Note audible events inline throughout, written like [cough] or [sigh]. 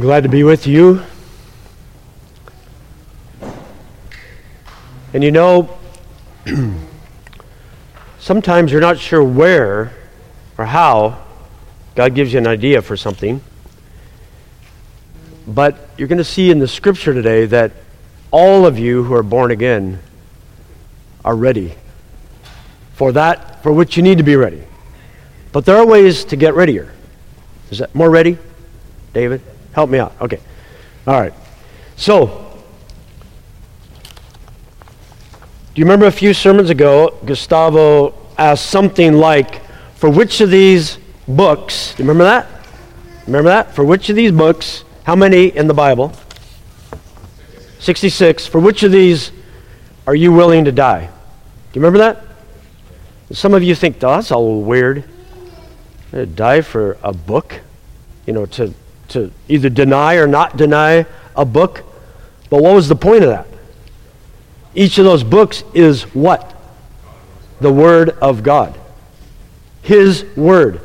Glad to be with you. And you know, [clears throat] sometimes you're not sure where or how God gives you an idea for something. But you're going to see in the scripture today that all of you who are born again are ready for that for which you need to be ready. But there are ways to get readier. Is that more ready? David? Help me out. Okay. All right. So, do you remember a few sermons ago, Gustavo asked something like, For which of these books, do you remember that? Remember that? For which of these books, how many in the Bible? 66. For which of these are you willing to die? Do you remember that? Some of you think, oh, that's a little weird. Die for a book? You know, to to either deny or not deny a book. But what was the point of that? Each of those books is what? The Word of God. His Word.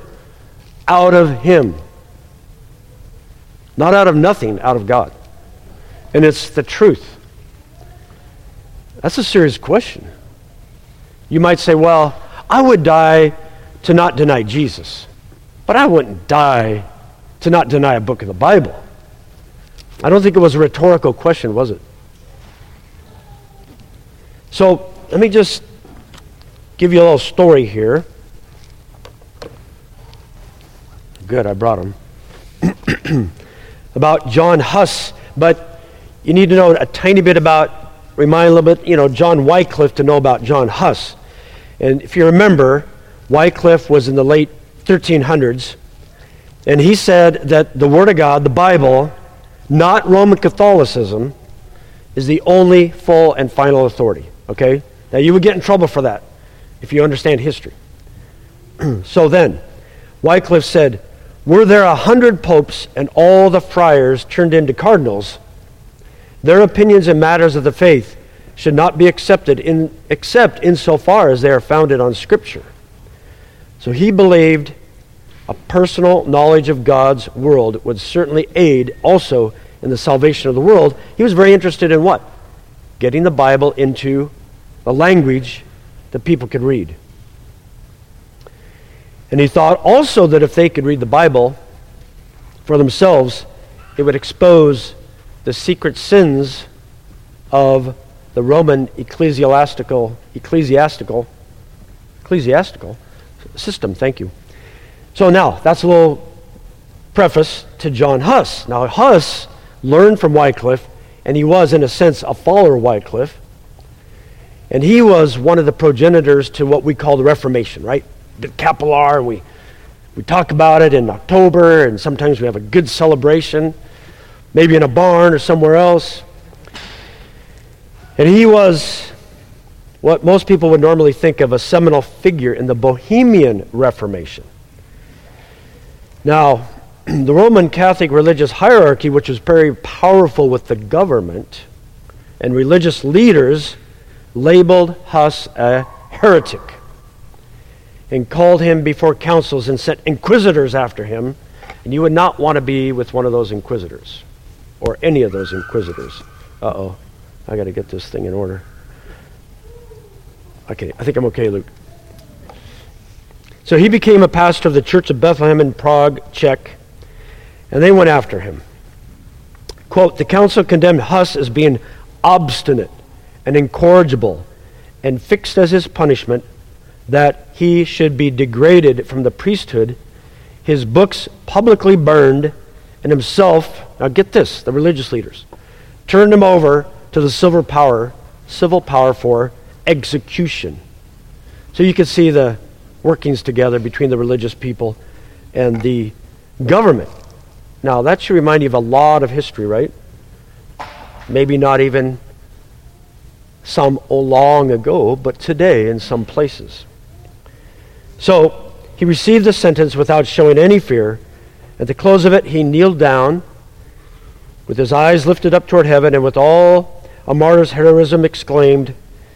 Out of Him. Not out of nothing, out of God. And it's the truth. That's a serious question. You might say, well, I would die to not deny Jesus, but I wouldn't die to not deny a book of the Bible. I don't think it was a rhetorical question, was it? So let me just give you a little story here. Good, I brought them. [clears throat] about John Huss, but you need to know a tiny bit about, remind a little bit, you know, John Wycliffe to know about John Huss. And if you remember, Wycliffe was in the late 1300s and he said that the Word of God, the Bible, not Roman Catholicism, is the only full and final authority. Okay? Now, you would get in trouble for that if you understand history. [clears throat] so then, Wycliffe said, Were there a hundred popes and all the friars turned into cardinals, their opinions in matters of the faith should not be accepted in, except insofar as they are founded on Scripture. So he believed a personal knowledge of God's world would certainly aid also in the salvation of the world. He was very interested in what? Getting the Bible into a language that people could read. And he thought also that if they could read the Bible for themselves, it would expose the secret sins of the Roman ecclesiastical ecclesiastical ecclesiastical system. Thank you. So now, that's a little preface to John Huss. Now, Huss learned from Wycliffe, and he was, in a sense, a follower of Wycliffe. And he was one of the progenitors to what we call the Reformation, right? The capital R, and we, we talk about it in October, and sometimes we have a good celebration, maybe in a barn or somewhere else. And he was what most people would normally think of a seminal figure in the Bohemian Reformation. Now, [clears throat] the Roman Catholic religious hierarchy, which was very powerful with the government and religious leaders, labeled Huss a heretic and called him before councils and sent inquisitors after him. And you would not want to be with one of those inquisitors or any of those inquisitors. Uh oh, I got to get this thing in order. Okay, I think I'm okay, Luke. So he became a pastor of the Church of Bethlehem in Prague, Czech, and they went after him. Quote, the council condemned Huss as being obstinate and incorrigible and fixed as his punishment that he should be degraded from the priesthood, his books publicly burned, and himself, now get this, the religious leaders, turned him over to the civil power, civil power for execution. So you can see the workings together between the religious people and the government. Now, that should remind you of a lot of history, right? Maybe not even some long ago, but today in some places. So, he received the sentence without showing any fear. At the close of it, he kneeled down with his eyes lifted up toward heaven and with all a martyr's heroism exclaimed,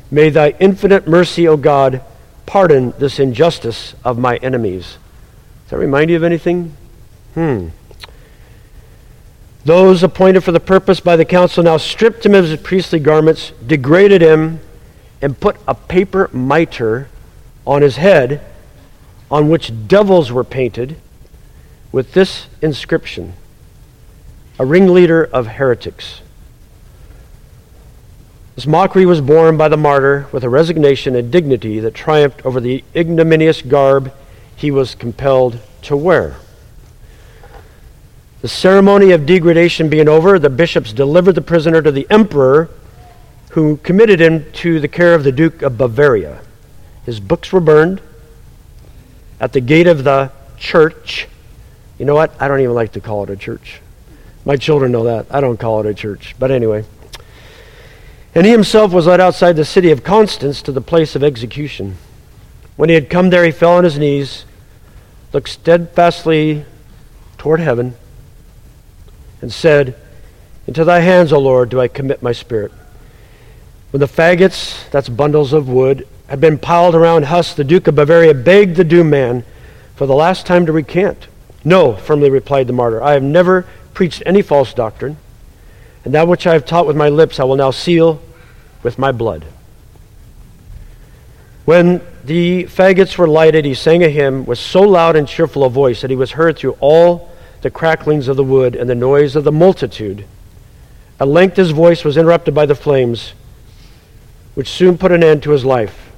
May thy infinite mercy, O God, pardon this injustice of my enemies. Does that remind you of anything? Hmm. Those appointed for the purpose by the council now stripped him of his priestly garments, degraded him, and put a paper mitre on his head on which devils were painted with this inscription A ringleader of heretics. This mockery was borne by the martyr with a resignation and dignity that triumphed over the ignominious garb he was compelled to wear. The ceremony of degradation being over, the bishops delivered the prisoner to the emperor, who committed him to the care of the Duke of Bavaria. His books were burned at the gate of the church. You know what? I don't even like to call it a church. My children know that. I don't call it a church. But anyway. And he himself was led outside the city of Constance to the place of execution. When he had come there, he fell on his knees, looked steadfastly toward heaven, and said, Into thy hands, O Lord, do I commit my spirit. When the faggots, that's bundles of wood, had been piled around Huss, the Duke of Bavaria begged the doomed man for the last time to recant. No, firmly replied the martyr, I have never preached any false doctrine, and that which I have taught with my lips I will now seal with my blood. When the faggots were lighted, he sang a hymn with so loud and cheerful a voice that he was heard through all the cracklings of the wood and the noise of the multitude. At length his voice was interrupted by the flames, which soon put an end to his life.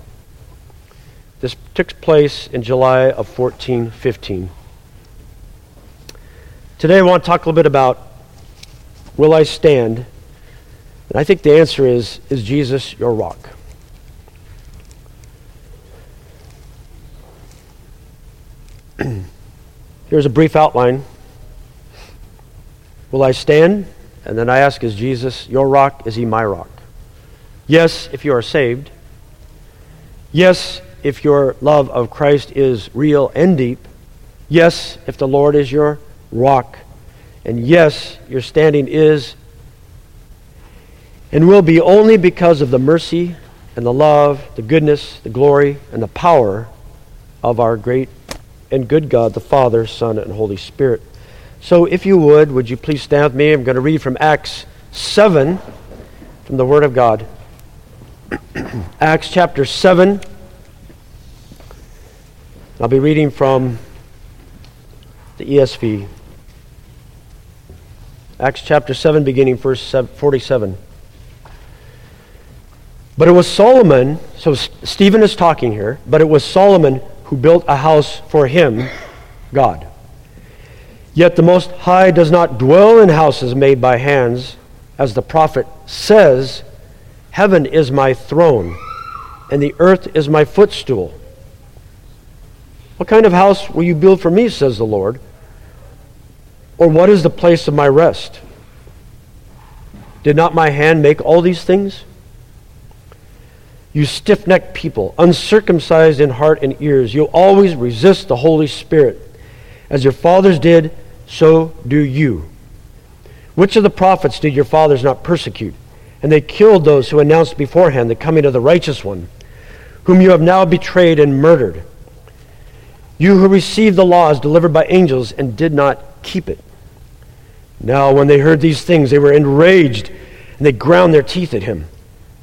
This took place in July of 1415. Today I want to talk a little bit about will I stand? And I think the answer is is Jesus your rock? [clears throat] Here's a brief outline Will I stand? And then I ask, Is Jesus your rock? Is he my rock? Yes, if you are saved. Yes, if your love of Christ is real and deep. Yes, if the Lord is your rock. And yes, your standing is and will be only because of the mercy and the love, the goodness, the glory, and the power of our great and good God, the Father, Son, and Holy Spirit. So, if you would, would you please stand with me? I'm going to read from Acts 7 from the Word of God. [clears throat] Acts chapter 7. I'll be reading from the ESV. Acts chapter 7, beginning verse 47. But it was Solomon, so Stephen is talking here, but it was Solomon who built a house for him, God. Yet the Most High does not dwell in houses made by hands, as the prophet says, Heaven is my throne, and the earth is my footstool. What kind of house will you build for me, says the Lord? Or what is the place of my rest? Did not my hand make all these things? You stiff necked people, uncircumcised in heart and ears, you always resist the Holy Spirit. As your fathers did, so do you. Which of the prophets did your fathers not persecute? And they killed those who announced beforehand the coming of the righteous one, whom you have now betrayed and murdered. You who received the laws delivered by angels and did not keep it. Now, when they heard these things, they were enraged and they ground their teeth at him.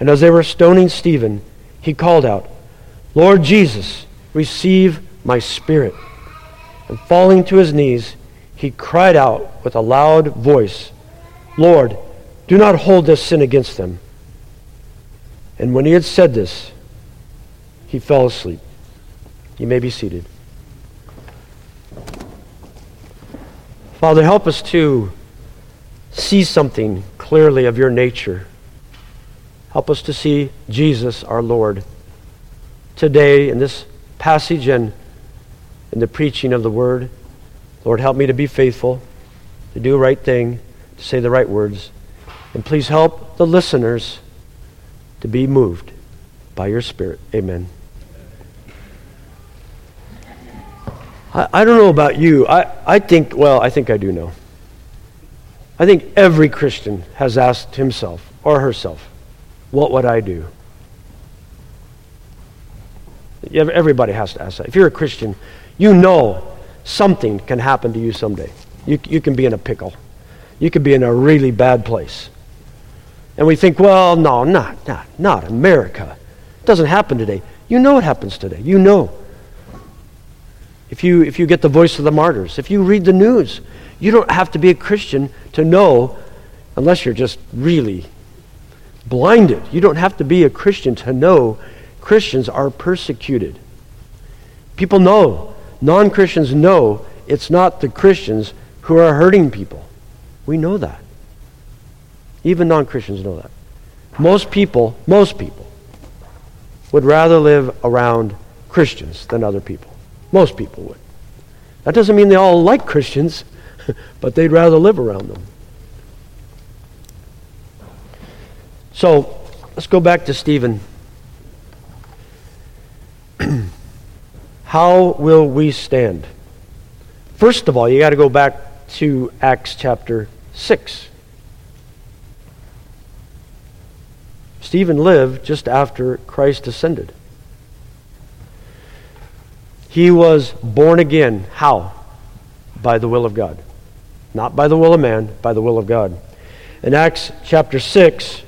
And as they were stoning Stephen, he called out, Lord Jesus, receive my spirit. And falling to his knees, he cried out with a loud voice, Lord, do not hold this sin against them. And when he had said this, he fell asleep. You may be seated. Father, help us to see something clearly of your nature. Help us to see Jesus, our Lord, today in this passage and in the preaching of the word. Lord, help me to be faithful, to do the right thing, to say the right words. And please help the listeners to be moved by your Spirit. Amen. I, I don't know about you. I, I think, well, I think I do know. I think every Christian has asked himself or herself, what would I do? Everybody has to ask that. If you're a Christian, you know something can happen to you someday. You, you can be in a pickle. You could be in a really bad place. And we think, well, no, not, not, not America. It doesn't happen today. You know it happens today. You know. If you, if you get the voice of the martyrs, if you read the news, you don't have to be a Christian to know, unless you're just really blinded. You don't have to be a Christian to know Christians are persecuted. People know, non Christians know it's not the Christians who are hurting people. We know that. Even non Christians know that. Most people, most people, would rather live around Christians than other people. Most people would. That doesn't mean they all like Christians, [laughs] but they'd rather live around them. So let's go back to Stephen. [clears throat] How will we stand? First of all, you got to go back to Acts chapter 6. Stephen lived just after Christ ascended. He was born again. How? By the will of God. Not by the will of man, by the will of God. In Acts chapter 6, a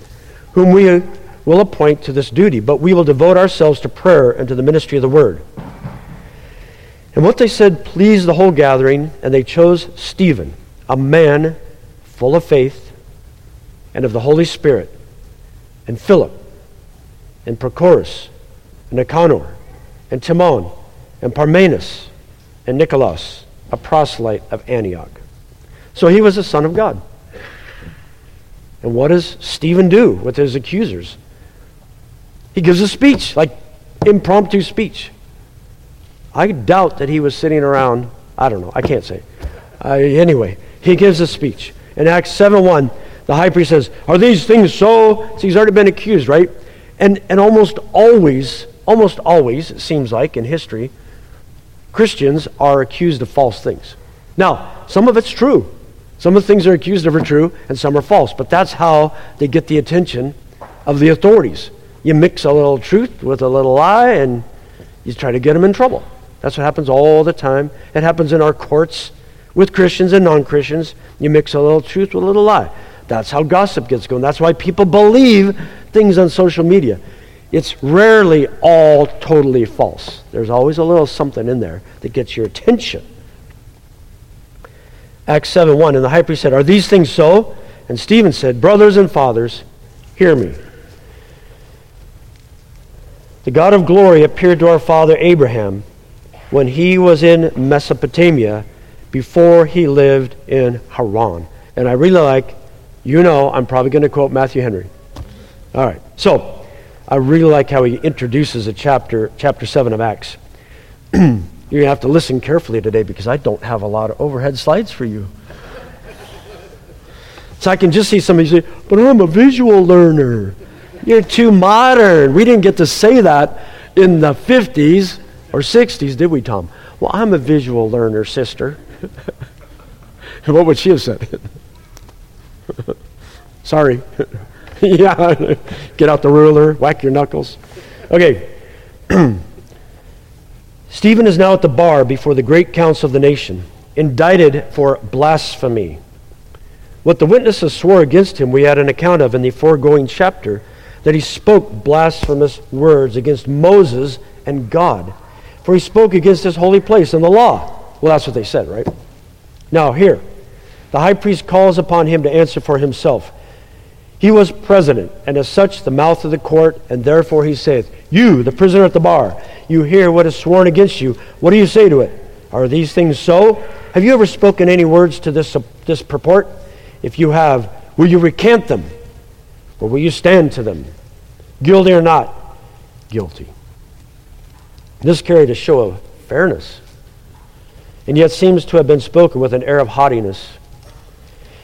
whom we will appoint to this duty. But we will devote ourselves to prayer and to the ministry of the word. And what they said pleased the whole gathering, and they chose Stephen, a man full of faith and of the Holy Spirit, and Philip, and Prochorus, and Nicanor, and Timon, and Parmenas, and Nicholas, a proselyte of Antioch. So he was a son of God. And what does Stephen do with his accusers? He gives a speech, like impromptu speech. I doubt that he was sitting around, I don't know, I can't say. Uh, anyway, he gives a speech. In Acts 7 1, the high priest says, Are these things so? So he's already been accused, right? And, and almost always, almost always, it seems like in history, Christians are accused of false things. Now, some of it's true. Some of the things they're accused of are true, and some are false. But that's how they get the attention of the authorities. You mix a little truth with a little lie, and you try to get them in trouble. That's what happens all the time. It happens in our courts with Christians and non Christians. You mix a little truth with a little lie. That's how gossip gets going. That's why people believe things on social media. It's rarely all totally false. There's always a little something in there that gets your attention. Acts 7 1. And the high priest said, Are these things so? And Stephen said, Brothers and fathers, hear me. The God of glory appeared to our father Abraham when he was in Mesopotamia before he lived in Haran. And I really like, you know, I'm probably going to quote Matthew Henry. All right. So, I really like how he introduces a chapter, chapter 7 of Acts. [clears throat] You're going to have to listen carefully today because I don't have a lot of overhead slides for you. So I can just see somebody say, but I'm a visual learner. You're too modern. We didn't get to say that in the 50s or 60s, did we, Tom? Well, I'm a visual learner, sister. [laughs] what would she have said? [laughs] Sorry. [laughs] yeah. Get out the ruler, whack your knuckles. Okay. [clears throat] Stephen is now at the bar before the great council of the nation, indicted for blasphemy. What the witnesses swore against him, we had an account of in the foregoing chapter, that he spoke blasphemous words against Moses and God. For he spoke against his holy place and the law. Well, that's what they said, right? Now, here, the high priest calls upon him to answer for himself. He was president, and as such the mouth of the court, and therefore he saith, You, the prisoner at the bar, you hear what is sworn against you. What do you say to it? Are these things so? Have you ever spoken any words to this, this purport? If you have, will you recant them? Or will you stand to them? Guilty or not? Guilty. This carried a show of fairness, and yet seems to have been spoken with an air of haughtiness.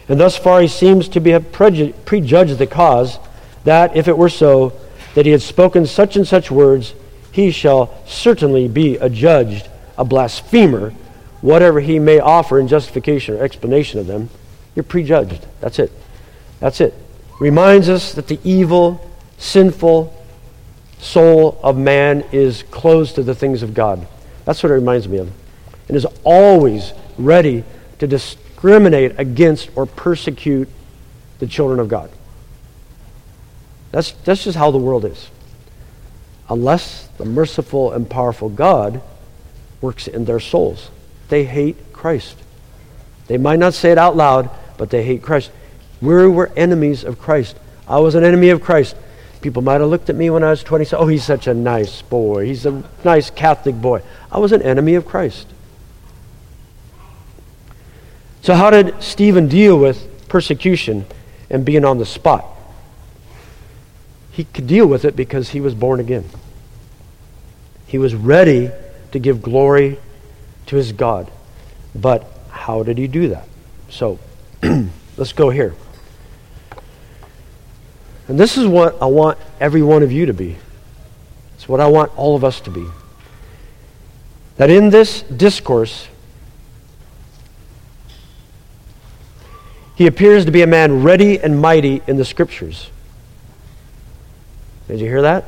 And thus far he seems to be, have prejudged the cause, that, if it were so, that he had spoken such and such words, he shall certainly be adjudged a blasphemer, whatever he may offer in justification or explanation of them. You're prejudged. That's it. That's it. Reminds us that the evil, sinful soul of man is closed to the things of God. That's what it reminds me of. And is always ready to destroy discriminate against or persecute the children of God. That's, that's just how the world is. Unless the merciful and powerful God works in their souls. They hate Christ. They might not say it out loud, but they hate Christ. We were enemies of Christ. I was an enemy of Christ. People might have looked at me when I was 20. Oh, he's such a nice boy. He's a nice Catholic boy. I was an enemy of Christ. So, how did Stephen deal with persecution and being on the spot? He could deal with it because he was born again. He was ready to give glory to his God. But how did he do that? So, [clears throat] let's go here. And this is what I want every one of you to be. It's what I want all of us to be. That in this discourse, He appears to be a man ready and mighty in the scriptures. Did you hear that?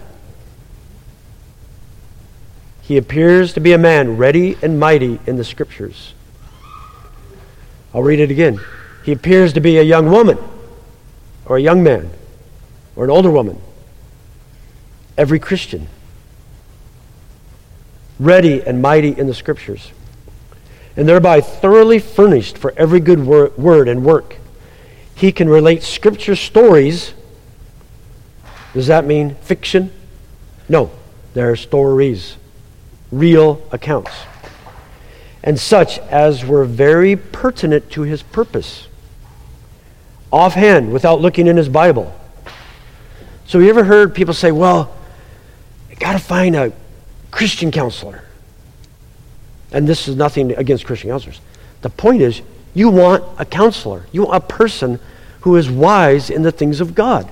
He appears to be a man ready and mighty in the scriptures. I'll read it again. He appears to be a young woman, or a young man, or an older woman. Every Christian. Ready and mighty in the scriptures and thereby thoroughly furnished for every good wor- word and work. He can relate scripture stories. Does that mean fiction? No, they're stories, real accounts, and such as were very pertinent to his purpose. Offhand, without looking in his Bible. So, you ever heard people say, well, I got to find a Christian counselor? And this is nothing against Christian counselors. The point is, you want a counselor. You want a person who is wise in the things of God.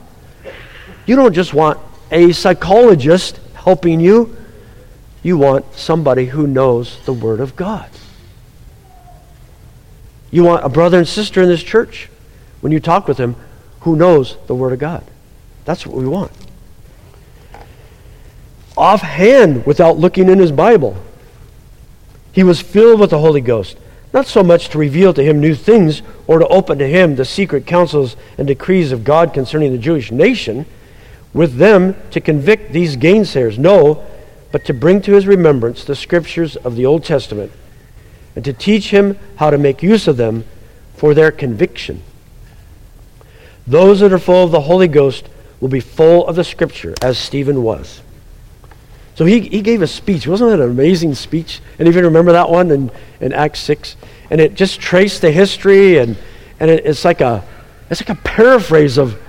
You don't just want a psychologist helping you. You want somebody who knows the Word of God. You want a brother and sister in this church, when you talk with them, who knows the Word of God. That's what we want. Offhand, without looking in his Bible, he was filled with the Holy Ghost, not so much to reveal to him new things or to open to him the secret counsels and decrees of God concerning the Jewish nation, with them to convict these gainsayers. No, but to bring to his remembrance the scriptures of the Old Testament and to teach him how to make use of them for their conviction. Those that are full of the Holy Ghost will be full of the scripture, as Stephen was. So he, he gave a speech. Wasn't that an amazing speech? And you remember that one in, in Acts 6? And it just traced the history, and, and it, it's, like a, it's like a paraphrase of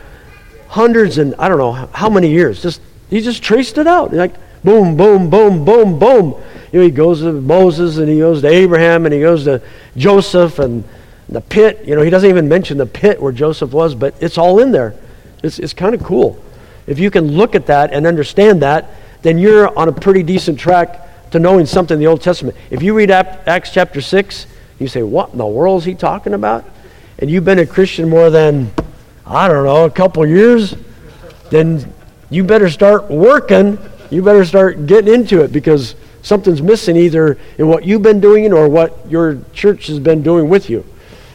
hundreds and I don't know how many years. Just He just traced it out. Like boom, boom, boom, boom, boom. You know, he goes to Moses, and he goes to Abraham, and he goes to Joseph, and the pit. You know, he doesn't even mention the pit where Joseph was, but it's all in there. It's, it's kind of cool. If you can look at that and understand that, then you're on a pretty decent track to knowing something in the Old Testament. If you read Acts chapter 6, you say, What in the world is he talking about? And you've been a Christian more than, I don't know, a couple years, then you better start working. You better start getting into it because something's missing either in what you've been doing or what your church has been doing with you.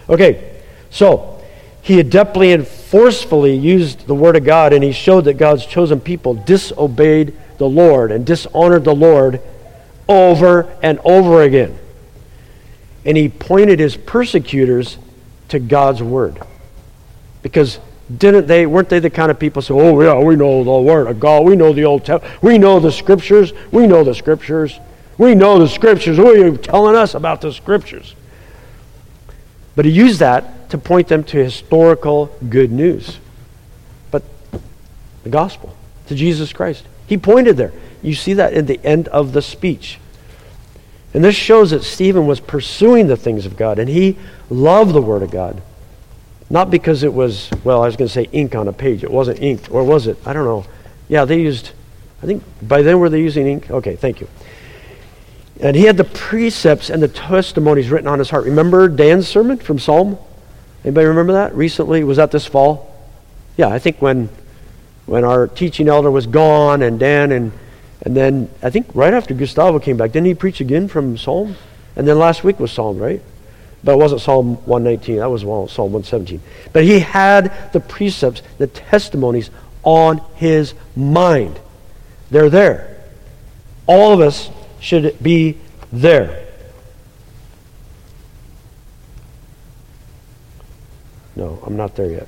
Okay, so he adeptly and forcefully used the Word of God, and he showed that God's chosen people disobeyed the Lord and dishonored the Lord over and over again. And he pointed his persecutors to God's word. Because didn't they weren't they the kind of people say, "Oh yeah, we know the word of God. We know the Old Testament. We know the scriptures. We know the scriptures. We know the scriptures. What are you telling us about the scriptures?" But he used that to point them to historical good news. But the gospel, to Jesus Christ. He pointed there. You see that in the end of the speech. And this shows that Stephen was pursuing the things of God, and he loved the Word of God. Not because it was, well, I was going to say ink on a page. It wasn't ink, or was it? I don't know. Yeah, they used, I think by then were they using ink? Okay, thank you. And he had the precepts and the testimonies written on his heart. Remember Dan's sermon from Psalm? Anybody remember that recently? Was that this fall? Yeah, I think when when our teaching elder was gone and Dan and and then I think right after Gustavo came back, didn't he preach again from Psalm? And then last week was Psalm, right? But it wasn't Psalm 119. That was Psalm 117. But he had the precepts, the testimonies on his mind. They're there. All of us should be there. No, I'm not there yet.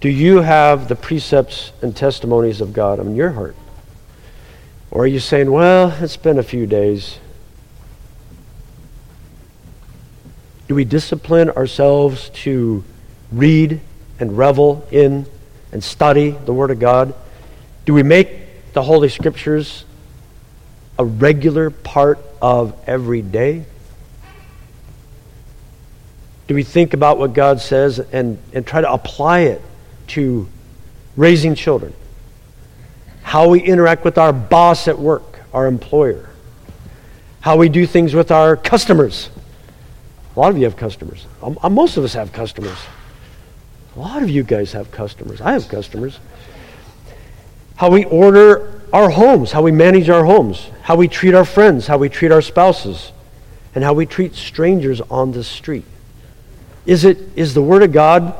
Do you have the precepts and testimonies of God in your heart? Or are you saying, well, it's been a few days? Do we discipline ourselves to read and revel in and study the Word of God? Do we make the Holy Scriptures a regular part of every day? Do we think about what God says and, and try to apply it to raising children, how we interact with our boss at work, our employer, how we do things with our customers. A lot of you have customers. Um, uh, most of us have customers. A lot of you guys have customers. I have customers. How we order our homes, how we manage our homes, how we treat our friends, how we treat our spouses, and how we treat strangers on the street. Is it is the word of God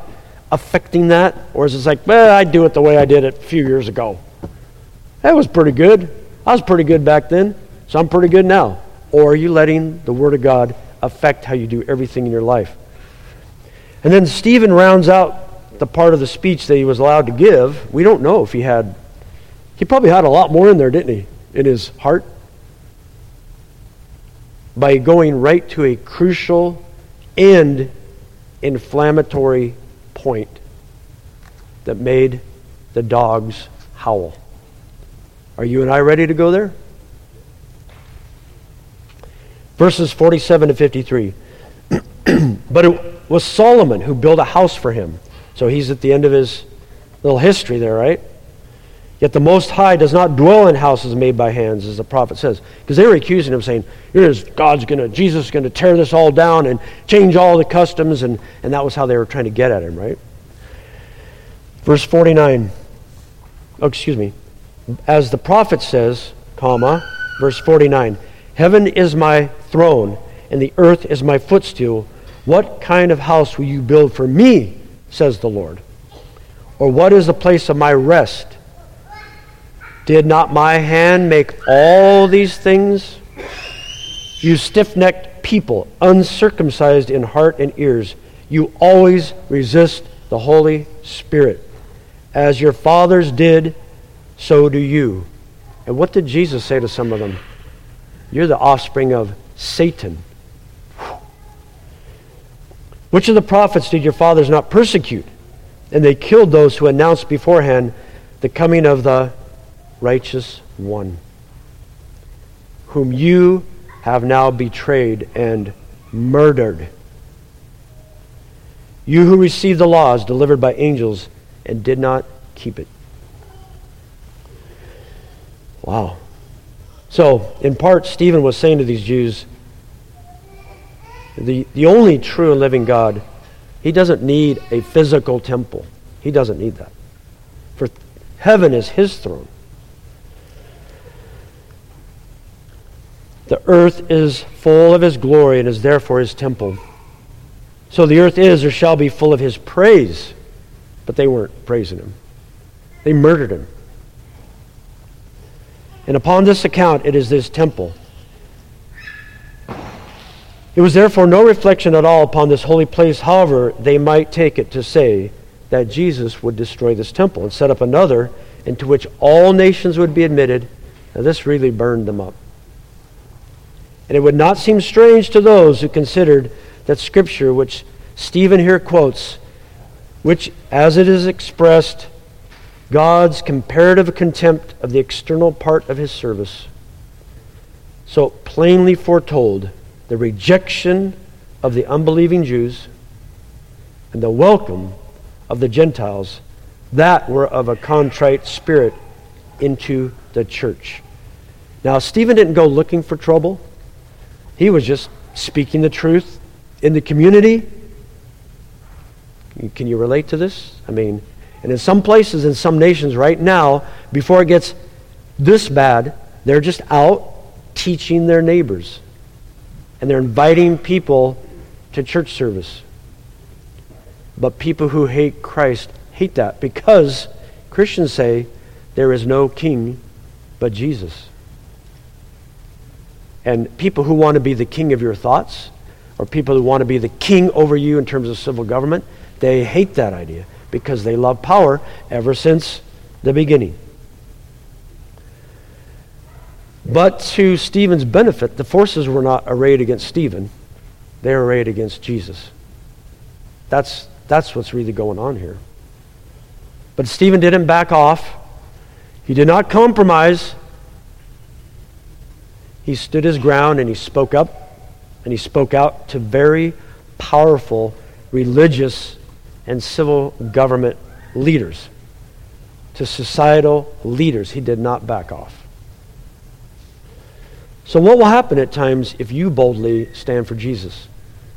affecting that? Or is it like, well, I do it the way I did it a few years ago? That was pretty good. I was pretty good back then, so I'm pretty good now. Or are you letting the Word of God affect how you do everything in your life? And then Stephen rounds out the part of the speech that he was allowed to give. We don't know if he had, he probably had a lot more in there, didn't he? In his heart. By going right to a crucial and inflammatory point that made the dogs howl. Are you and I ready to go there? Verses 47 to 53. [clears throat] but it was Solomon who built a house for him. So he's at the end of his little history there, right? Yet the Most High does not dwell in houses made by hands, as the prophet says. Because they were accusing him, saying, God's going to, Jesus is going to tear this all down and change all the customs. And, and that was how they were trying to get at him, right? Verse 49. Oh, excuse me. As the prophet says, comma, verse 49. Heaven is my throne, and the earth is my footstool. What kind of house will you build for me, says the Lord? Or what is the place of my rest? Did not my hand make all these things? You stiff necked people, uncircumcised in heart and ears, you always resist the Holy Spirit. As your fathers did, so do you. And what did Jesus say to some of them? You're the offspring of Satan. Which of the prophets did your fathers not persecute? And they killed those who announced beforehand the coming of the righteous one, whom you have now betrayed and murdered. You who received the laws delivered by angels and did not keep it. Wow. So, in part, Stephen was saying to these Jews, the, the only true and living God, he doesn't need a physical temple. He doesn't need that. For heaven is his throne. The earth is full of his glory and is therefore his temple. So the earth is or shall be full of his praise. But they weren't praising him, they murdered him. And upon this account, it is this temple It was therefore no reflection at all upon this holy place. However, they might take it to say that Jesus would destroy this temple and set up another into which all nations would be admitted. Now, this really burned them up. And it would not seem strange to those who considered that Scripture, which Stephen here quotes, which, as it is expressed, God's comparative contempt of the external part of his service, so plainly foretold the rejection of the unbelieving Jews and the welcome of the Gentiles that were of a contrite spirit into the church. Now, Stephen didn't go looking for trouble, he was just speaking the truth in the community. Can you relate to this? I mean, and in some places, in some nations right now, before it gets this bad, they're just out teaching their neighbors and they're inviting people to church service. But people who hate Christ hate that because Christians say there is no king but Jesus. And people who want to be the king of your thoughts, or people who want to be the king over you in terms of civil government, they hate that idea because they love power ever since the beginning. But to Stephen's benefit, the forces were not arrayed against Stephen, they were arrayed against Jesus. That's, that's what's really going on here. But Stephen didn't back off, he did not compromise. He stood his ground and he spoke up and he spoke out to very powerful religious and civil government leaders, to societal leaders. He did not back off. So, what will happen at times if you boldly stand for Jesus?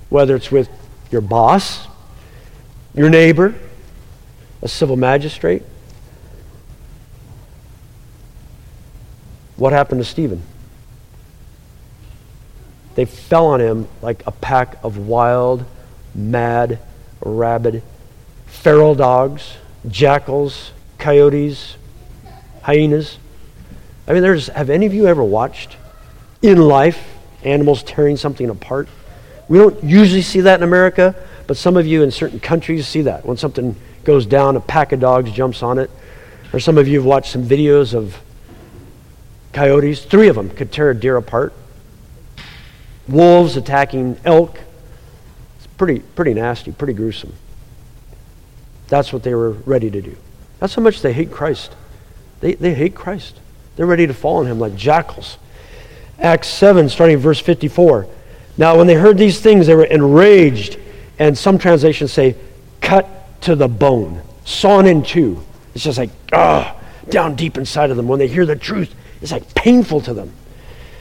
Whether it's with your boss, your neighbor, a civil magistrate. What happened to Stephen? They fell on him like a pack of wild, mad, rabid, feral dogs, jackals, coyotes, hyenas. I mean, there's, have any of you ever watched in life, animals tearing something apart. We don't usually see that in America, but some of you in certain countries see that. When something goes down, a pack of dogs jumps on it. Or some of you have watched some videos of coyotes. Three of them could tear a deer apart. Wolves attacking elk. It's pretty, pretty nasty, pretty gruesome. That's what they were ready to do. That's how much they hate Christ. They, they hate Christ. They're ready to fall on him like jackals. Acts 7, starting verse 54. Now, when they heard these things, they were enraged, and some translations say, cut to the bone, sawn in two. It's just like, ah, down deep inside of them. When they hear the truth, it's like painful to them.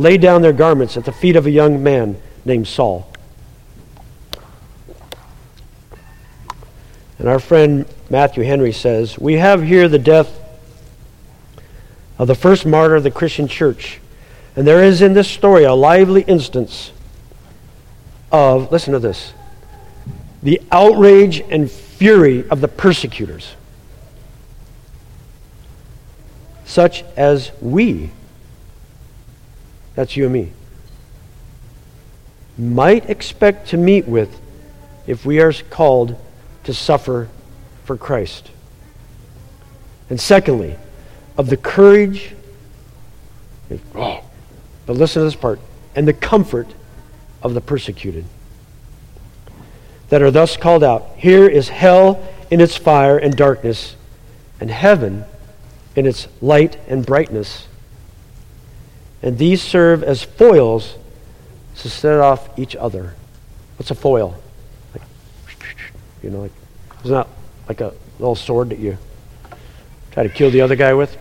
laid down their garments at the feet of a young man named Saul. And our friend Matthew Henry says, We have here the death of the first martyr of the Christian church. And there is in this story a lively instance of, listen to this, the outrage and fury of the persecutors, such as we, that's you and me, might expect to meet with if we are called to suffer for Christ. And secondly, of the courage, but listen to this part, and the comfort of the persecuted that are thus called out. Here is hell in its fire and darkness, and heaven in its light and brightness. And these serve as foils to set off each other. What's a foil? Like, you know, like, it's not like a little sword that you try to kill the other guy with.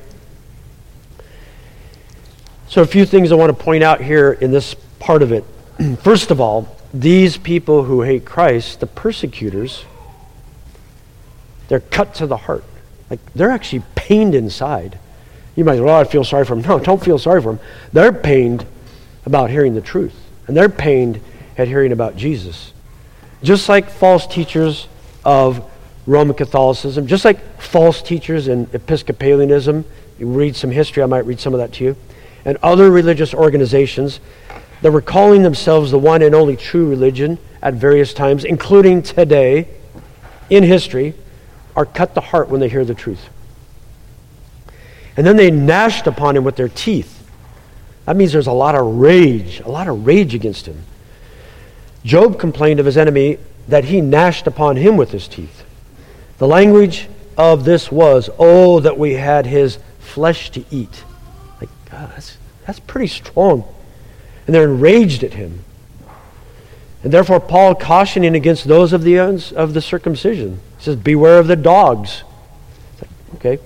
So, a few things I want to point out here in this part of it. [clears throat] First of all, these people who hate Christ, the persecutors, they're cut to the heart. Like they're actually pained inside. You might, say, well, I feel sorry for them. No, don't feel sorry for them. They're pained about hearing the truth, and they're pained at hearing about Jesus. Just like false teachers of Roman Catholicism, just like false teachers in Episcopalianism, you read some history, I might read some of that to you, and other religious organizations that were calling themselves the one and only true religion at various times, including today in history, are cut to heart when they hear the truth. And then they gnashed upon him with their teeth. That means there's a lot of rage, a lot of rage against him. Job complained of his enemy that he gnashed upon him with his teeth. The language of this was, Oh, that we had his flesh to eat. Like, God, that's, that's pretty strong. And they're enraged at him. And therefore, Paul cautioning against those of the, of the circumcision. He says, Beware of the dogs. Okay.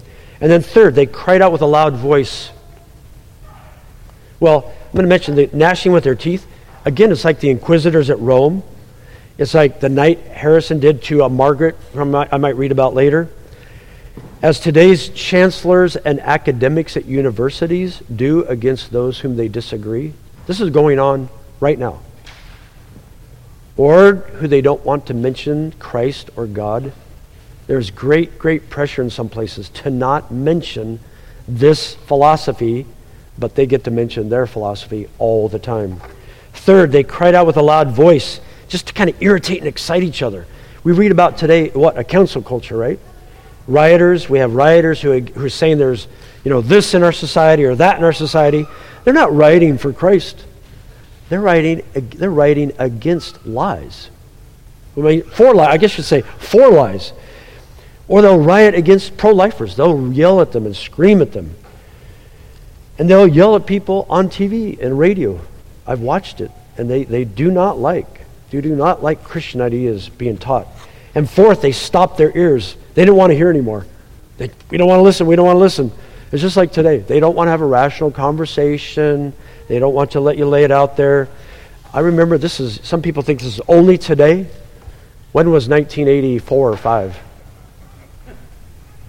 And then, third, they cried out with a loud voice. Well, I'm going to mention the gnashing with their teeth. Again, it's like the inquisitors at Rome. It's like the night Harrison did to a Margaret, from I might read about later. As today's chancellors and academics at universities do against those whom they disagree. This is going on right now or who they don't want to mention Christ or God. There's great, great pressure in some places to not mention this philosophy, but they get to mention their philosophy all the time. Third, they cried out with a loud voice just to kind of irritate and excite each other. We read about today, what, a cancel culture, right? Rioters, we have rioters who, who are saying there's, you know, this in our society or that in our society. They're not rioting for Christ. They're writing, they're writing against lies. I mean, for lies, I guess you should say for lies. Or they'll riot against pro lifers. They'll yell at them and scream at them. And they'll yell at people on TV and radio. I've watched it. And they, they do not like, they do not like Christian ideas being taught. And fourth, they stop their ears. They don't want to hear anymore. They, we don't want to listen. We don't want to listen. It's just like today. They don't want to have a rational conversation. They don't want to let you lay it out there. I remember this is, some people think this is only today. When was 1984 or 5?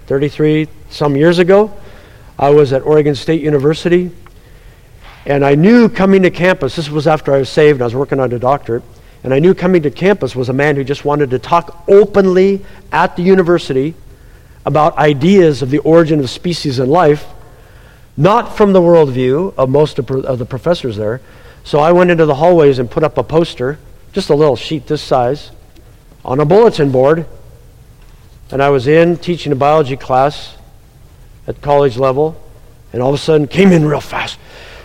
33 some years ago. I was at Oregon State University, and I knew coming to campus, this was after I was saved, I was working on a doctorate, and I knew coming to campus was a man who just wanted to talk openly at the university about ideas of the origin of species and life not from the worldview of most of, of the professors there. So I went into the hallways and put up a poster, just a little sheet this size, on a bulletin board. And I was in teaching a biology class at college level, and all of a sudden came in real fast.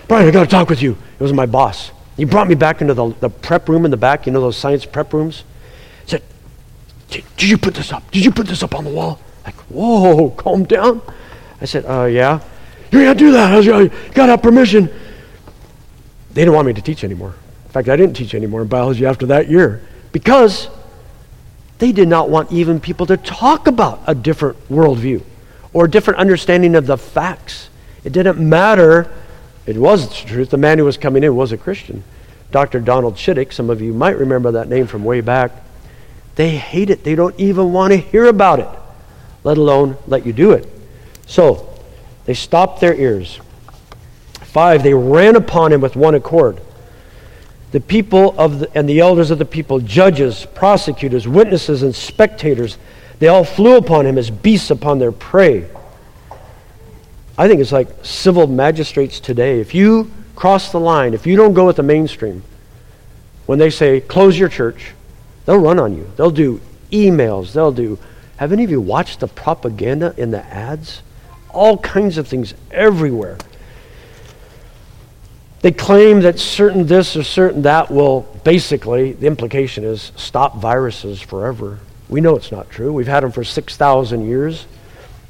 Brian, I got to talk with you. It was my boss. He brought me back into the, the prep room in the back, you know, those science prep rooms. He said, did, you put this up? Did you put this up on the wall? Like, whoa, [laughs] calm down. I said, uh, yeah. You can't do that. I was, like, got to have permission. They didn't want me to teach anymore. In fact, I didn't teach anymore in biology after that year because they did not want even people to talk about a different worldview or a different understanding of the facts. It didn't matter. It was the truth. The man who was coming in was a Christian. Dr. Donald Chittick, some of you might remember that name from way back. They hate it. They don't even want to hear about it, let alone let you do it. So, they stopped their ears. Five, they ran upon him with one accord. The people of the, and the elders of the people, judges, prosecutors, witnesses, and spectators, they all flew upon him as beasts upon their prey. I think it's like civil magistrates today. If you cross the line, if you don't go with the mainstream, when they say close your church, they'll run on you. They'll do emails. They'll do. Have any of you watched the propaganda in the ads? all kinds of things everywhere. They claim that certain this or certain that will basically, the implication is stop viruses forever. We know it's not true. We've had them for 6,000 years.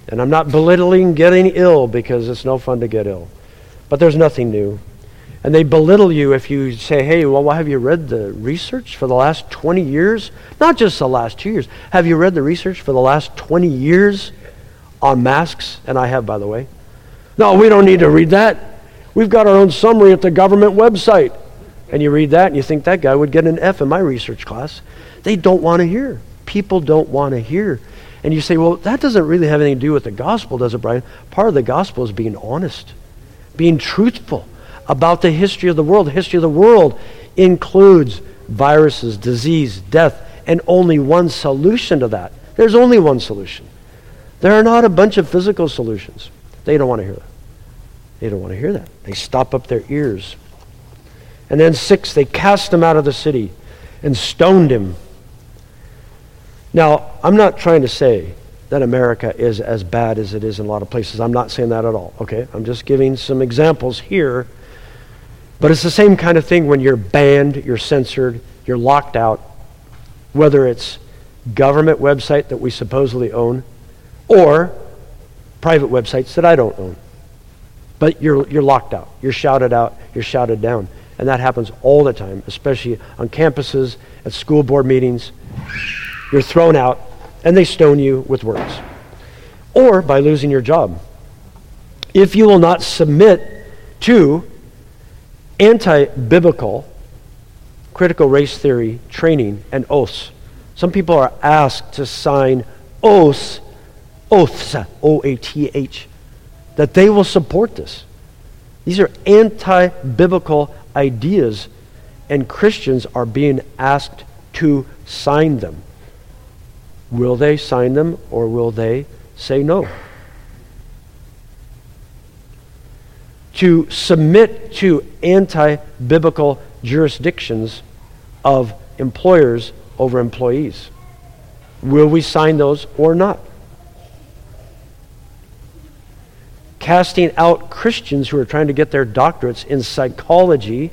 And I'm not belittling getting ill because it's no fun to get ill. But there's nothing new. And they belittle you if you say, hey, well, have you read the research for the last 20 years? Not just the last two years. Have you read the research for the last 20 years? on masks, and I have, by the way. No, we don't need to read that. We've got our own summary at the government website. And you read that and you think that guy would get an F in my research class. They don't want to hear. People don't want to hear. And you say, well, that doesn't really have anything to do with the gospel, does it, Brian? Part of the gospel is being honest, being truthful about the history of the world. The history of the world includes viruses, disease, death, and only one solution to that. There's only one solution. There are not a bunch of physical solutions. They don't want to hear that. They don't want to hear that. They stop up their ears. And then, six, they cast him out of the city and stoned him. Now, I'm not trying to say that America is as bad as it is in a lot of places. I'm not saying that at all, okay? I'm just giving some examples here. But it's the same kind of thing when you're banned, you're censored, you're locked out, whether it's government website that we supposedly own or private websites that I don't own. But you're, you're locked out. You're shouted out. You're shouted down. And that happens all the time, especially on campuses, at school board meetings. You're thrown out, and they stone you with words. Or by losing your job. If you will not submit to anti biblical critical race theory training and oaths, some people are asked to sign oaths, oaths, O A T H, that they will support this. These are anti biblical ideas, and Christians are being asked to sign them. Will they sign them or will they say no? To submit to anti biblical jurisdictions of employers over employees. Will we sign those or not? Casting out Christians who are trying to get their doctorates in psychology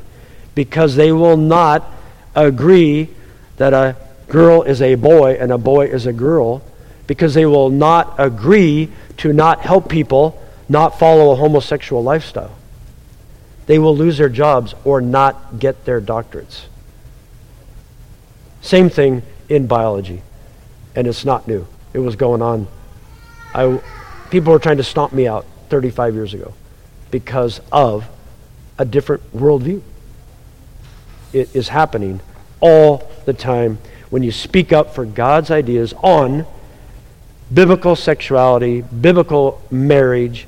because they will not agree that a girl is a boy and a boy is a girl, because they will not agree to not help people not follow a homosexual lifestyle. They will lose their jobs or not get their doctorates. Same thing in biology. And it's not new. It was going on. I, people were trying to stomp me out 35 years ago because of a different worldview. It is happening all the time when you speak up for God's ideas on biblical sexuality, biblical marriage,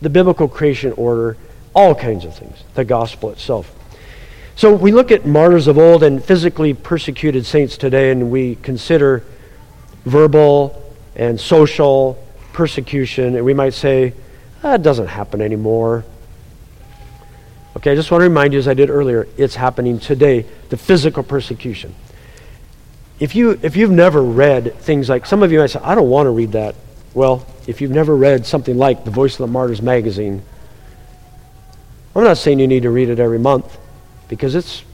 the biblical creation order, all kinds of things, the gospel itself. So we look at martyrs of old and physically persecuted saints today, and we consider verbal and social persecution, and we might say, ah, that doesn't happen anymore. Okay, I just want to remind you, as I did earlier, it's happening today, the physical persecution. If, you, if you've never read things like, some of you might say, I don't want to read that. Well, if you've never read something like the Voice of the Martyrs magazine, I'm not saying you need to read it every month because it's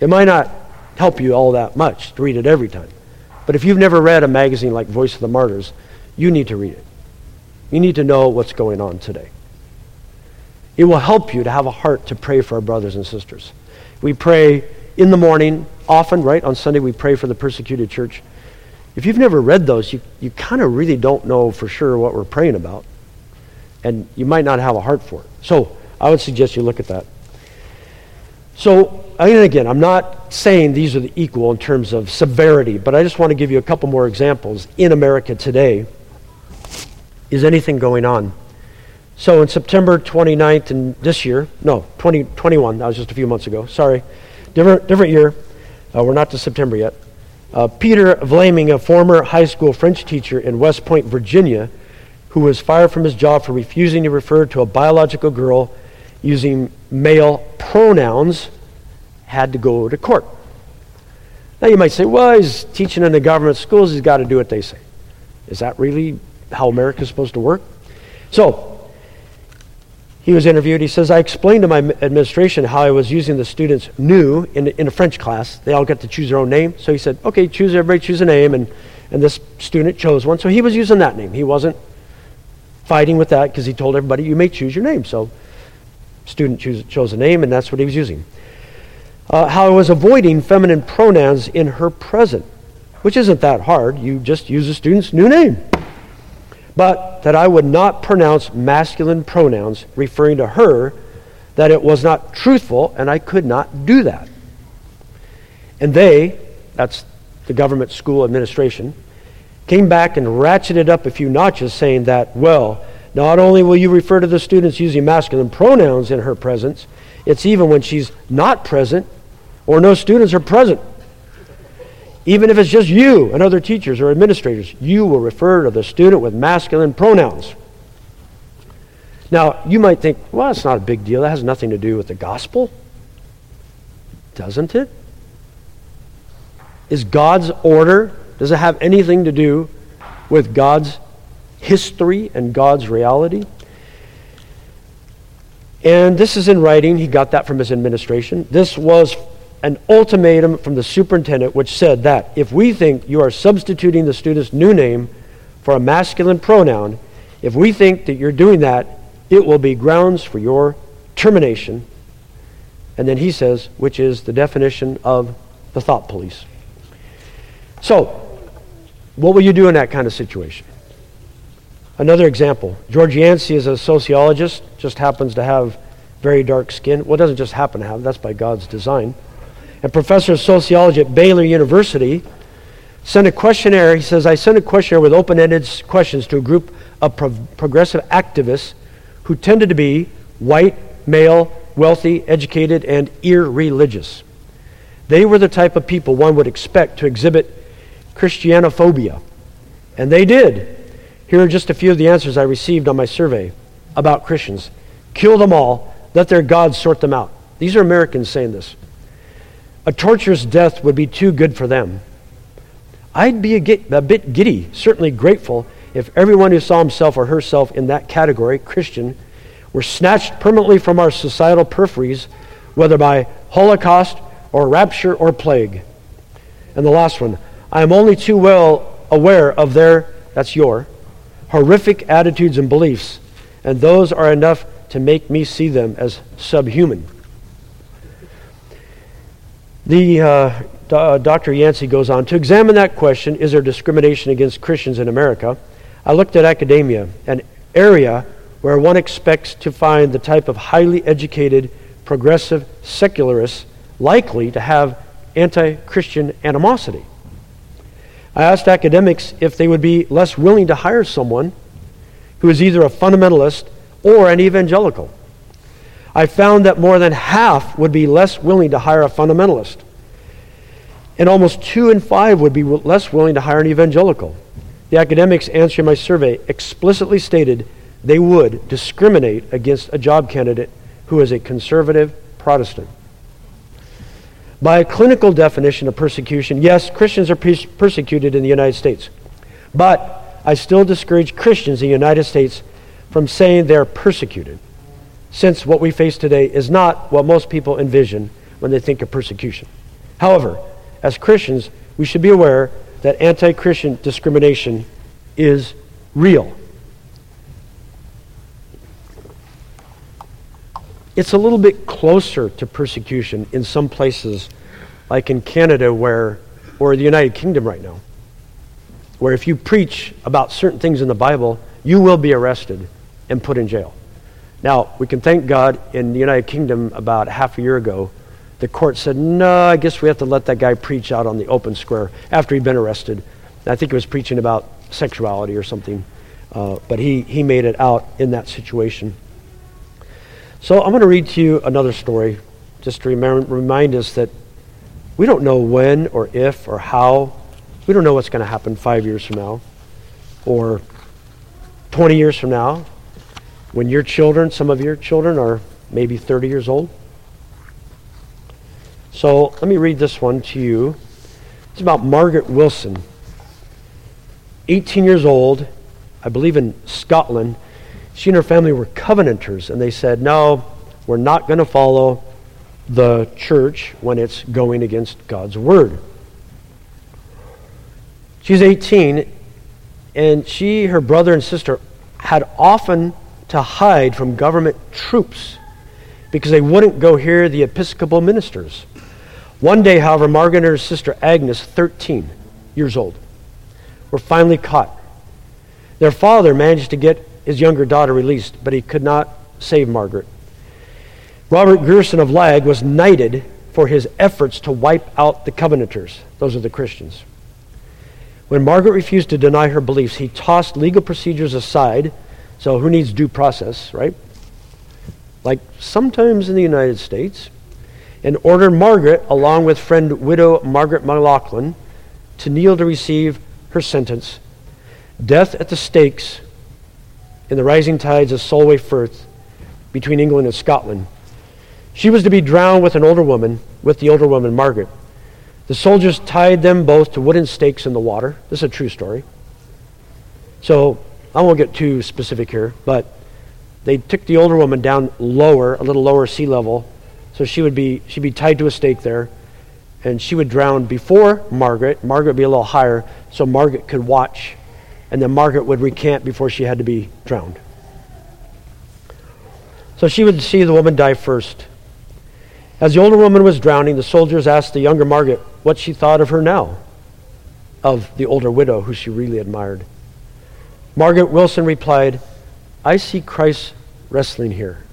it might not help you all that much to read it every time. But if you've never read a magazine like Voice of the Martyrs, you need to read it. You need to know what's going on today. It will help you to have a heart to pray for our brothers and sisters. We pray in the morning, often, right? On Sunday, we pray for the persecuted church. If you've never read those, you, you kind of really don't know for sure what we're praying about. And you might not have a heart for it. So I would suggest you look at that. So, and again, I'm not saying these are the equal in terms of severity, but I just want to give you a couple more examples in America today is anything going on? So in September 29th and this year, no, 2021, that was just a few months ago, sorry, different, different year, uh, we're not to September yet. Uh, Peter Vlaming, a former high school French teacher in West Point, Virginia, who was fired from his job for refusing to refer to a biological girl using male pronouns, had to go to court. Now you might say, well, he's teaching in the government schools, he's got to do what they say. Is that really how America's supposed to work. So, he was interviewed. He says, I explained to my administration how I was using the students new in, in a French class. They all get to choose their own name. So he said, okay, choose, everybody choose a name. And, and this student chose one. So he was using that name. He wasn't fighting with that because he told everybody, you may choose your name. So student choose, chose a name, and that's what he was using. Uh, how I was avoiding feminine pronouns in her present, which isn't that hard. You just use a student's new name but that I would not pronounce masculine pronouns referring to her that it was not truthful, and I could not do that. And they, that's the government school administration, came back and ratcheted up a few notches, saying that, well, not only will you refer to the students using masculine pronouns in her presence, it's even when she's not present or no students are present. Even if it's just you and other teachers or administrators, you will refer to the student with masculine pronouns. Now, you might think, well, it's not a big deal. That has nothing to do with the gospel. Doesn't it? Is God's order, does it have anything to do with God's history and God's reality? And this is in writing. He got that from his administration. This was an ultimatum from the superintendent which said that if we think you are substituting the student's new name for a masculine pronoun, if we think that you're doing that, it will be grounds for your termination. And then he says, which is the definition of the thought police. So, what will you do in that kind of situation? Another example George Yancey is a sociologist, just happens to have very dark skin. Well, it doesn't just happen to have, that's by God's design. And professor of sociology at Baylor University sent a questionnaire. He says, I sent a questionnaire with open ended questions to a group of pro- progressive activists who tended to be white, male, wealthy, educated, and irreligious. They were the type of people one would expect to exhibit Christianophobia. And they did. Here are just a few of the answers I received on my survey about Christians. Kill them all, let their gods sort them out. These are Americans saying this. A torturous death would be too good for them. I'd be a, a bit giddy, certainly grateful, if everyone who saw himself or herself in that category, Christian, were snatched permanently from our societal peripheries, whether by Holocaust or rapture or plague. And the last one I am only too well aware of their, that's your, horrific attitudes and beliefs, and those are enough to make me see them as subhuman. The uh, uh, Dr. Yancey goes on to examine that question: Is there discrimination against Christians in America? I looked at academia, an area where one expects to find the type of highly educated, progressive secularists likely to have anti-Christian animosity. I asked academics if they would be less willing to hire someone who is either a fundamentalist or an evangelical. I found that more than half would be less willing to hire a fundamentalist. And almost two in five would be less willing to hire an evangelical. The academics answering my survey explicitly stated they would discriminate against a job candidate who is a conservative Protestant. By a clinical definition of persecution, yes, Christians are persecuted in the United States. But I still discourage Christians in the United States from saying they're persecuted, since what we face today is not what most people envision when they think of persecution. However, as Christians, we should be aware that anti Christian discrimination is real. It's a little bit closer to persecution in some places, like in Canada where, or the United Kingdom right now, where if you preach about certain things in the Bible, you will be arrested and put in jail. Now, we can thank God in the United Kingdom about half a year ago, the court said, no, I guess we have to let that guy preach out on the open square after he'd been arrested. I think he was preaching about sexuality or something, uh, but he, he made it out in that situation. So I'm going to read to you another story just to remind, remind us that we don't know when or if or how. We don't know what's going to happen five years from now or 20 years from now when your children, some of your children, are maybe 30 years old. So let me read this one to you. It's about Margaret Wilson, 18 years old, I believe in Scotland she and her family were covenanters, and they said, no, we're not going to follow the church when it's going against God's word. She's 18, and she, her brother, and sister had often to hide from government troops because they wouldn't go hear the Episcopal ministers. One day, however, Margaret and her sister Agnes, 13 years old, were finally caught. Their father managed to get his younger daughter released, but he could not save Margaret. Robert Grierson of Lag was knighted for his efforts to wipe out the Covenanters. Those are the Christians. When Margaret refused to deny her beliefs, he tossed legal procedures aside. So, who needs due process, right? Like sometimes in the United States, and ordered Margaret, along with friend widow Margaret McLaughlin, to kneel to receive her sentence death at the stakes in the rising tides of Solway Firth between England and Scotland. She was to be drowned with an older woman, with the older woman, Margaret. The soldiers tied them both to wooden stakes in the water. This is a true story. So I won't get too specific here, but they took the older woman down lower, a little lower sea level, so she would be she'd be tied to a stake there, and she would drown before Margaret. Margaret would be a little higher, so Margaret could watch, and then Margaret would recant before she had to be drowned. So she would see the woman die first. As the older woman was drowning, the soldiers asked the younger Margaret what she thought of her now, of the older widow who she really admired. Margaret Wilson replied, I see Christ wrestling here.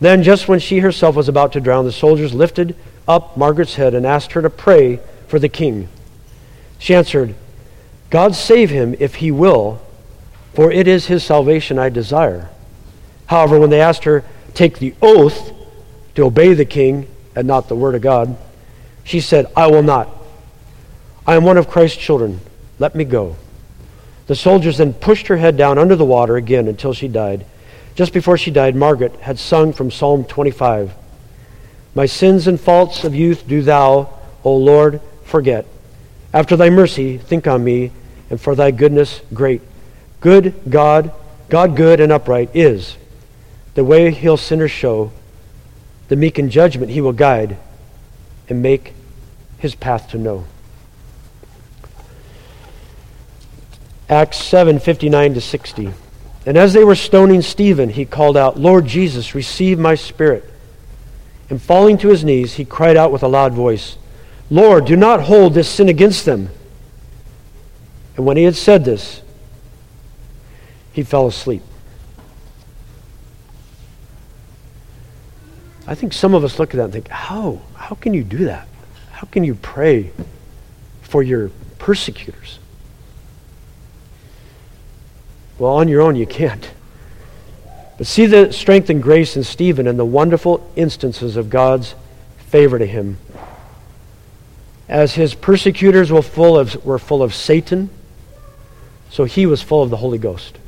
Then, just when she herself was about to drown, the soldiers lifted up Margaret's head and asked her to pray for the king. She answered, God save him if he will, for it is his salvation I desire. However, when they asked her, take the oath to obey the king and not the word of God, she said, I will not. I am one of Christ's children. Let me go. The soldiers then pushed her head down under the water again until she died. Just before she died, Margaret had sung from Psalm 25 My sins and faults of youth do thou, O Lord, forget. After thy mercy, think on me, and for thy goodness great. Good God, God good and upright is. The way he'll sinners show, the meek in judgment he will guide and make his path to know. Acts 7 59 to 60. And as they were stoning Stephen, he called out, Lord Jesus, receive my spirit. And falling to his knees, he cried out with a loud voice, Lord, do not hold this sin against them. And when he had said this, he fell asleep. I think some of us look at that and think, how? How can you do that? How can you pray for your persecutors? Well, on your own, you can't. But see the strength and grace in Stephen and the wonderful instances of God's favor to him. As his persecutors were full of, were full of Satan, so he was full of the Holy Ghost.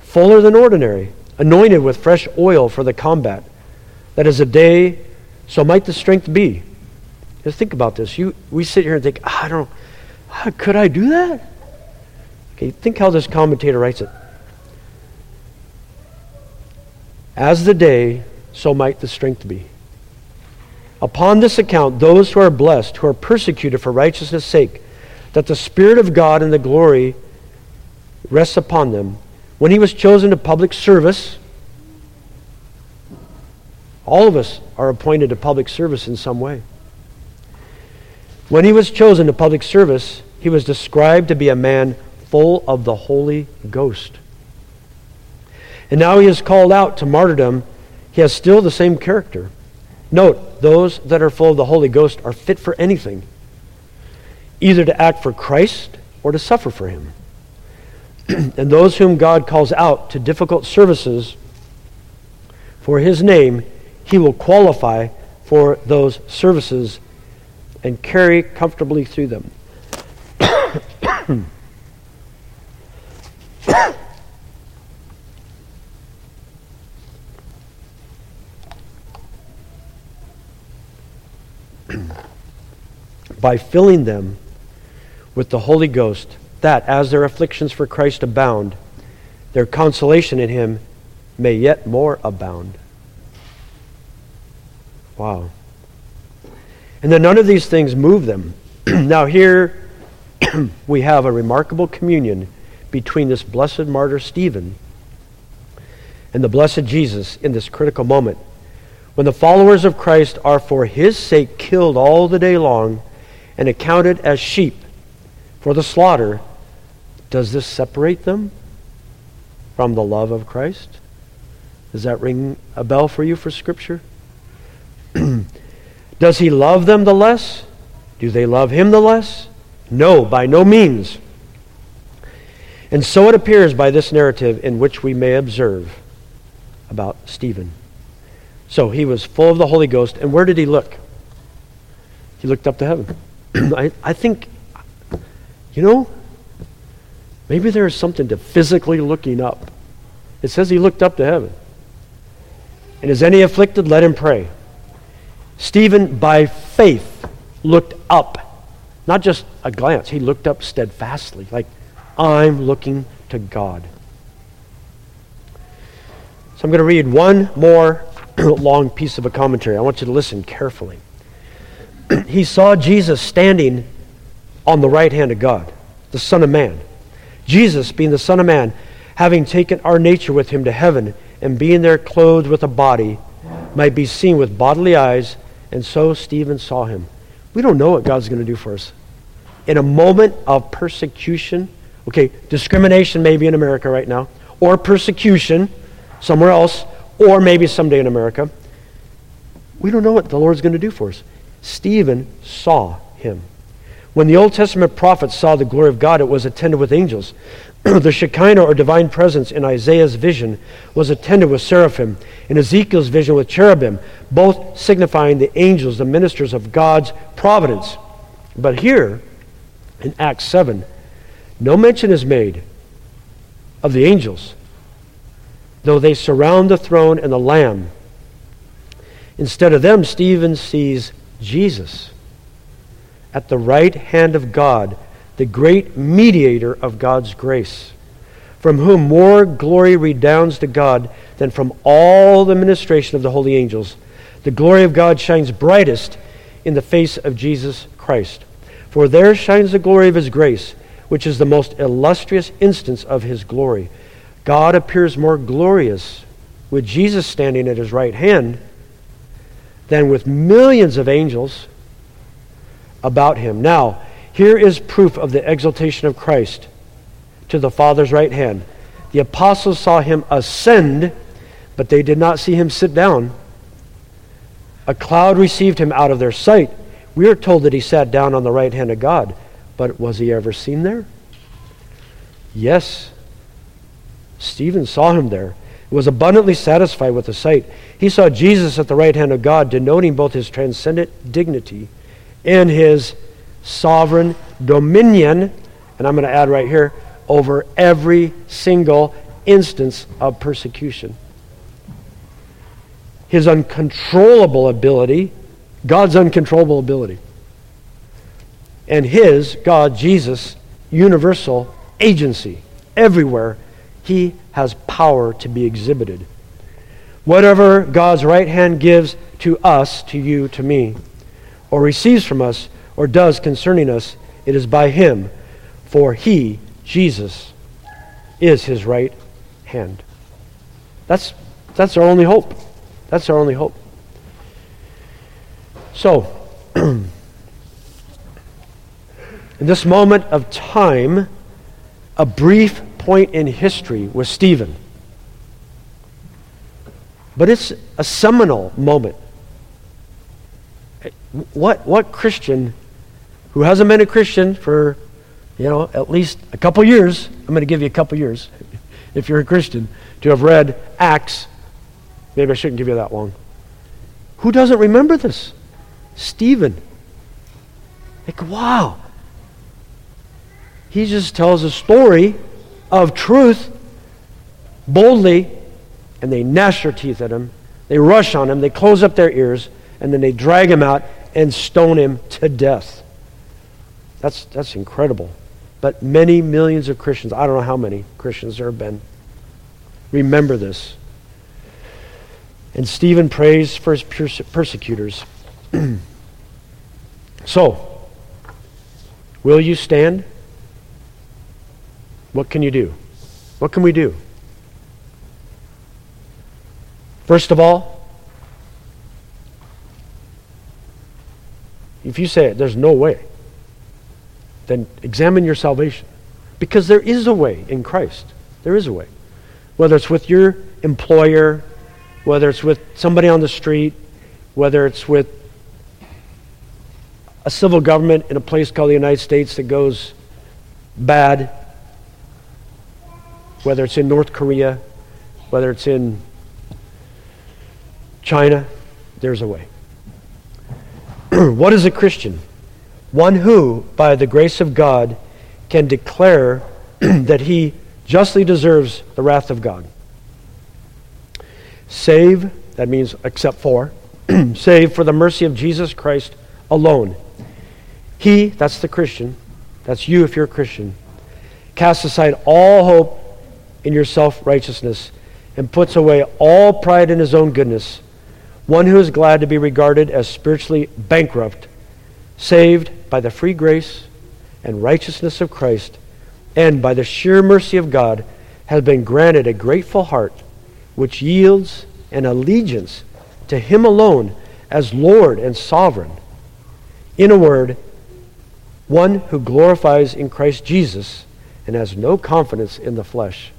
Fuller than ordinary anointed with fresh oil for the combat. That is a day, so might the strength be. Just think about this. You, we sit here and think, ah, I don't know, could I do that? Okay, think how this commentator writes it. As the day, so might the strength be. Upon this account, those who are blessed, who are persecuted for righteousness' sake, that the Spirit of God and the glory rests upon them, when he was chosen to public service, all of us are appointed to public service in some way. When he was chosen to public service, he was described to be a man full of the Holy Ghost. And now he is called out to martyrdom. He has still the same character. Note, those that are full of the Holy Ghost are fit for anything, either to act for Christ or to suffer for him. [clears throat] and those whom God calls out to difficult services for his name, he will qualify for those services and carry comfortably through them. [clears throat] [coughs] [clears throat] By filling them with the Holy Ghost that as their afflictions for Christ abound, their consolation in him may yet more abound. Wow. And then none of these things move them. [clears throat] now, here [clears throat] we have a remarkable communion between this blessed martyr Stephen and the blessed Jesus in this critical moment. When the followers of Christ are for his sake killed all the day long and accounted as sheep for the slaughter, does this separate them from the love of Christ? Does that ring a bell for you for Scripture? [clears throat] Does he love them the less? Do they love him the less? No, by no means. And so it appears by this narrative in which we may observe about Stephen. So he was full of the Holy Ghost, and where did he look? He looked up to heaven. [clears throat] I, I think, you know, maybe there is something to physically looking up. It says he looked up to heaven. And is any afflicted? Let him pray. Stephen, by faith, looked up. Not just a glance, he looked up steadfastly, like, I'm looking to God. So I'm going to read one more [clears throat] long piece of a commentary. I want you to listen carefully. [clears throat] he saw Jesus standing on the right hand of God, the Son of Man. Jesus, being the Son of Man, having taken our nature with him to heaven, and being there clothed with a body, might be seen with bodily eyes, and so Stephen saw him. We don't know what God's going to do for us. In a moment of persecution, okay, discrimination maybe in America right now, or persecution somewhere else, or maybe someday in America, we don't know what the Lord's going to do for us. Stephen saw him. When the Old Testament prophets saw the glory of God, it was attended with angels. [clears throat] the Shekinah or divine presence in Isaiah's vision was attended with seraphim, in Ezekiel's vision with cherubim, both signifying the angels, the ministers of God's providence. But here, in Acts 7, no mention is made of the angels, though they surround the throne and the Lamb. Instead of them, Stephen sees Jesus at the right hand of God the great mediator of God's grace, from whom more glory redounds to God than from all the ministration of the holy angels. The glory of God shines brightest in the face of Jesus Christ. For there shines the glory of his grace, which is the most illustrious instance of his glory. God appears more glorious with Jesus standing at his right hand than with millions of angels about him. Now, here is proof of the exaltation of Christ to the Father's right hand. The apostles saw him ascend, but they did not see him sit down. A cloud received him out of their sight. We are told that he sat down on the right hand of God, but was he ever seen there? Yes. Stephen saw him there and was abundantly satisfied with the sight. He saw Jesus at the right hand of God, denoting both his transcendent dignity and his sovereign dominion, and I'm going to add right here, over every single instance of persecution. His uncontrollable ability, God's uncontrollable ability, and his, God, Jesus, universal agency. Everywhere he has power to be exhibited. Whatever God's right hand gives to us, to you, to me, or receives from us, or does concerning us, it is by him, for he, Jesus, is his right hand. That's, that's our only hope. That's our only hope. So, [clears throat] in this moment of time, a brief point in history was Stephen. But it's a seminal moment. What, what Christian who hasn't been a Christian for, you know, at least a couple years, I'm going to give you a couple years, [laughs] if you're a Christian, to have read Acts. Maybe I shouldn't give you that long. Who doesn't remember this? Stephen. Like, wow. He just tells a story of truth boldly, and they gnash their teeth at him. They rush on him, they close up their ears, and then they drag him out and stone him to death. That's, that's incredible. But many millions of Christians, I don't know how many Christians there have been, remember this. And Stephen prays for his persecutors. [clears throat] so, will you stand? What can you do? What can we do? First of all, if you say it, there's no way then examine your salvation. Because there is a way in Christ. There is a way. Whether it's with your employer, whether it's with somebody on the street, whether it's with a civil government in a place called the United States that goes bad, whether it's in North Korea, whether it's in China, there's a way. [clears throat] what is a Christian? One who, by the grace of God, can declare [clears throat] that he justly deserves the wrath of God. Save, that means except for, [clears throat] save for the mercy of Jesus Christ alone. He, that's the Christian, that's you if you're a Christian, casts aside all hope in your self righteousness and puts away all pride in his own goodness. One who is glad to be regarded as spiritually bankrupt, saved by the free grace and righteousness of Christ, and by the sheer mercy of God, has been granted a grateful heart which yields an allegiance to him alone as Lord and sovereign. In a word, one who glorifies in Christ Jesus and has no confidence in the flesh.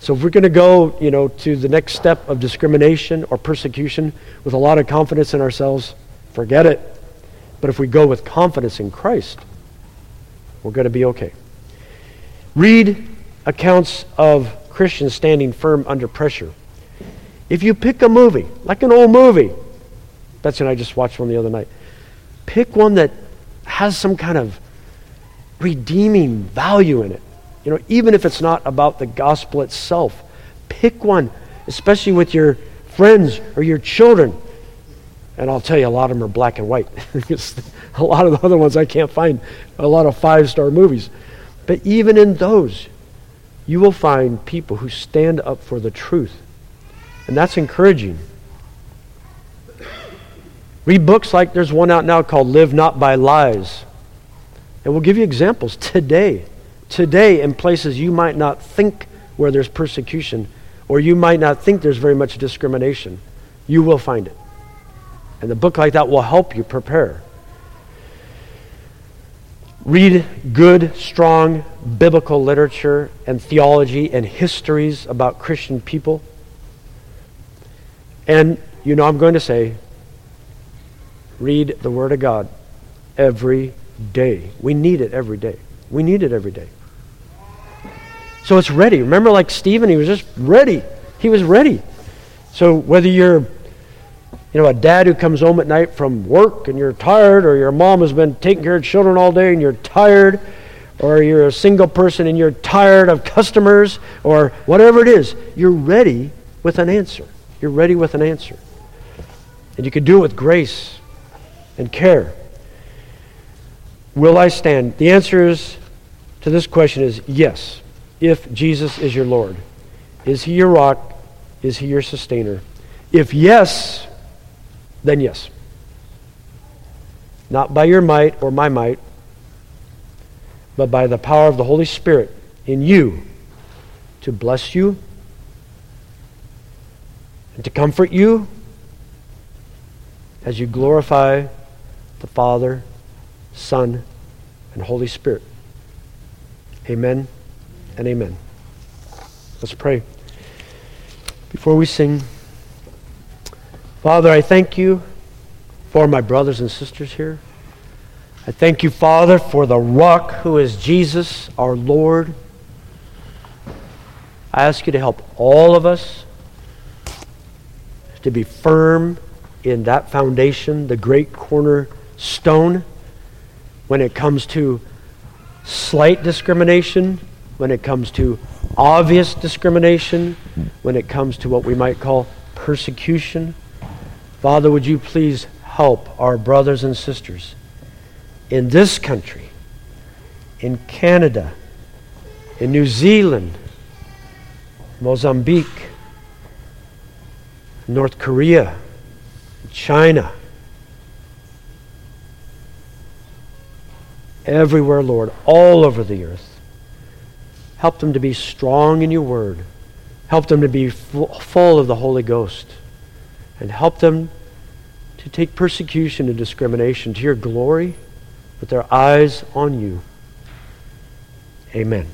So if we're going to go, you know, to the next step of discrimination or persecution with a lot of confidence in ourselves, forget it. But if we go with confidence in Christ, we're going to be okay. Read accounts of Christians standing firm under pressure. If you pick a movie, like an old movie, Betsy and I just watched one the other night, pick one that has some kind of redeeming value in it. You know, even if it's not about the gospel itself, pick one, especially with your friends or your children. And I'll tell you, a lot of them are black and white. [laughs] a lot of the other ones I can't find a lot of five star movies. But even in those, you will find people who stand up for the truth. And that's encouraging. Read books like there's one out now called Live Not by Lies. And we'll give you examples today today in places you might not think where there's persecution or you might not think there's very much discrimination. You will find it. And a book like that will help you prepare. Read good, strong biblical literature and theology and histories about Christian people. And you know, I'm going to say, read the Word of God every day. We need it every day. We need it every day. So it's ready. Remember, like Stephen, he was just ready. He was ready. So whether you're, you know, a dad who comes home at night from work and you're tired, or your mom has been taking care of children all day and you're tired, or you're a single person and you're tired of customers, or whatever it is, you're ready with an answer. You're ready with an answer. And you can do it with grace and care. Will I stand? The answer is to this question is yes if Jesus is your Lord? Is he your rock? Is he your sustainer? If yes, then yes. Not by your might or my might, but by the power of the Holy Spirit in you to bless you and to comfort you as you glorify the Father, Son, and Holy Spirit. Amen and amen. Let's pray. Before we sing, Father, I thank you for my brothers and sisters here. I thank you, Father, for the rock who is Jesus, our Lord. I ask you to help all of us to be firm in that foundation, the great cornerstone, when it comes to slight discrimination when it comes to obvious discrimination, when it comes to what we might call persecution. Father, would you please help our brothers and sisters in this country, in Canada, in New Zealand, Mozambique, North Korea, China, everywhere, Lord, all over the earth. Help them to be strong in your word. Help them to be full of the Holy Ghost. And help them to take persecution and discrimination to your glory with their eyes on you. Amen.